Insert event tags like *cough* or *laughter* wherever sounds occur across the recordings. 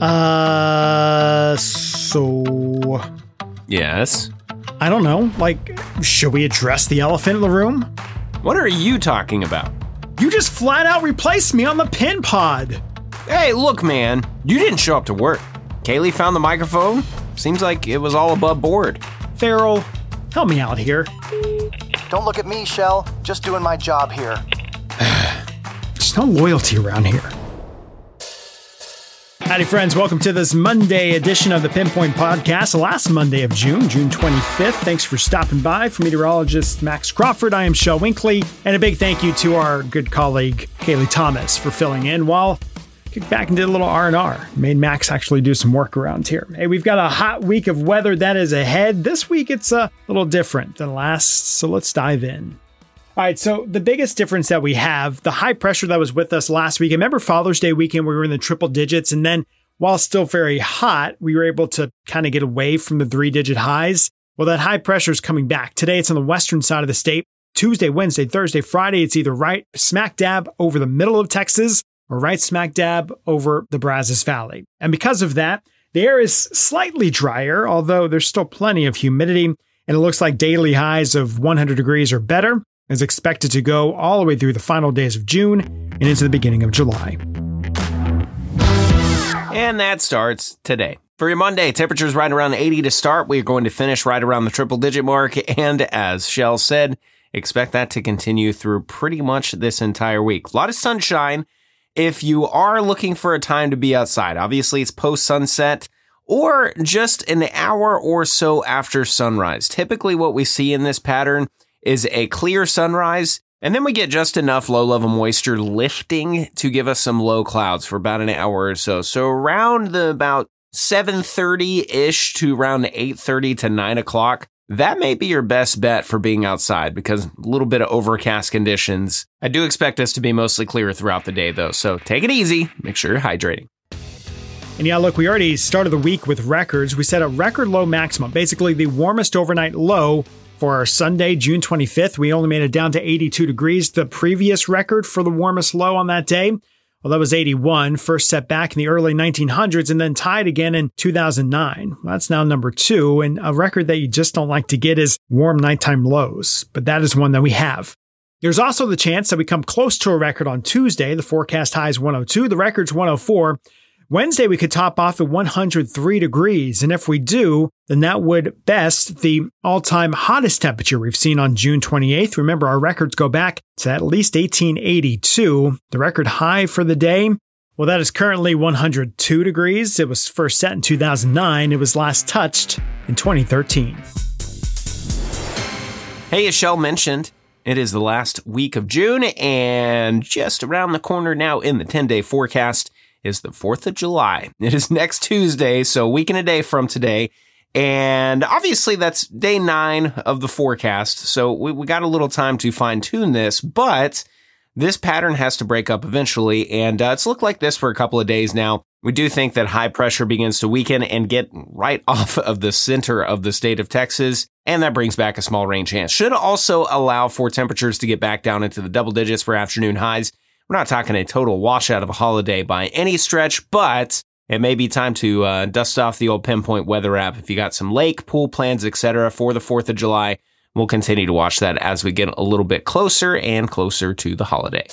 Uh, so Yes. I don't know. Like, should we address the elephant in the room? What are you talking about? You just flat out replaced me on the pin pod. Hey, look, man. You didn't show up to work. Kaylee found the microphone. Seems like it was all above board. Farrell, help me out here. Don't look at me, Shel. Just doing my job here. *sighs* There's no loyalty around here. Howdy, friends. Welcome to this Monday edition of the Pinpoint Podcast, last Monday of June, June 25th. Thanks for stopping by. For meteorologist Max Crawford, I am Shel Winkley, and a big thank you to our good colleague Kaylee Thomas for filling in while kicked back and did a little R&R. Made Max actually do some work around here. Hey, we've got a hot week of weather that is ahead. This week it's a little different than last, so let's dive in. All right, so the biggest difference that we have, the high pressure that was with us last week. Remember Father's Day weekend, we were in the triple digits, and then while still very hot, we were able to kind of get away from the three digit highs. Well, that high pressure is coming back. Today it's on the western side of the state. Tuesday, Wednesday, Thursday, Friday, it's either right smack dab over the middle of Texas or right smack dab over the Brazos Valley. And because of that, the air is slightly drier, although there's still plenty of humidity, and it looks like daily highs of 100 degrees or better is expected to go all the way through the final days of June and into the beginning of July. And that starts today. For your Monday, temperatures right around 80 to start. We're going to finish right around the triple digit mark. *laughs* And as Shel said, expect that to continue through pretty much this entire week. A lot of sunshine. If you are looking for a time to be outside, obviously it's post sunset or just an hour or so after sunrise. Typically, what we see in this pattern is a clear sunrise and then we get just enough low level moisture lifting to give us some low clouds for about an hour or so. So around the about 7.30 ish to around 8.30 to 9 o'clock, that may be your best bet for being outside because a little bit of overcast conditions. I do expect us to be mostly clear throughout the day though. So take it easy. Make sure you're hydrating. And yeah, look, we already started the week with records. We set a record low maximum, basically the warmest overnight low for our Sunday, June 25th, we only made it down to 82 degrees. The previous record for the warmest low on that day, well, that was 81, first set back in the early 1900s and then tied again in 2009. That's now number two. And a record that you just don't like to get is warm nighttime lows, but that is one that we have. There's also the chance that we come close to a record on Tuesday. The forecast high is 102, the record's 104. Wednesday, we could top off at 103 degrees. And if we do, then that would best the all time hottest temperature we've seen on June 28th. Remember, our records go back to at least 1882. The record high for the day, well, that is currently 102 degrees. It was first set in 2009. It was last touched in 2013. Hey, as Shel mentioned, it is the last week of June and just around the corner now in the 10 day forecast is the 4th of July. It is next Tuesday, so a week and a day from today. And obviously that's day nine of the forecast. So we, we got a little time to fine tune this, but this pattern has to break up eventually. And uh, it's looked like this for a couple of days now. We do think that high pressure begins to weaken and get right *laughs* off of the center of the state of Texas. And that brings back a small rain chance. Should also allow for temperatures to get back down into the double digits for afternoon highs. We're not talking a total washout of a holiday by any stretch, but it may be time to uh, dust off the old pinpoint weather app if you got some lake, pool plans, etc. for the 4th of July. We'll continue to watch that as we get a little bit closer and closer to the holiday.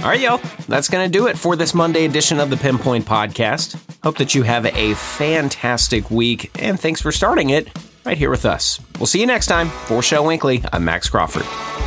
All right, y'all, that's going to do it for this Monday edition of the Pinpoint Podcast. Hope that you have a fantastic week, and thanks for starting it right here with us. We'll see you next time. For Shel Winkley, I'm Max Crawford.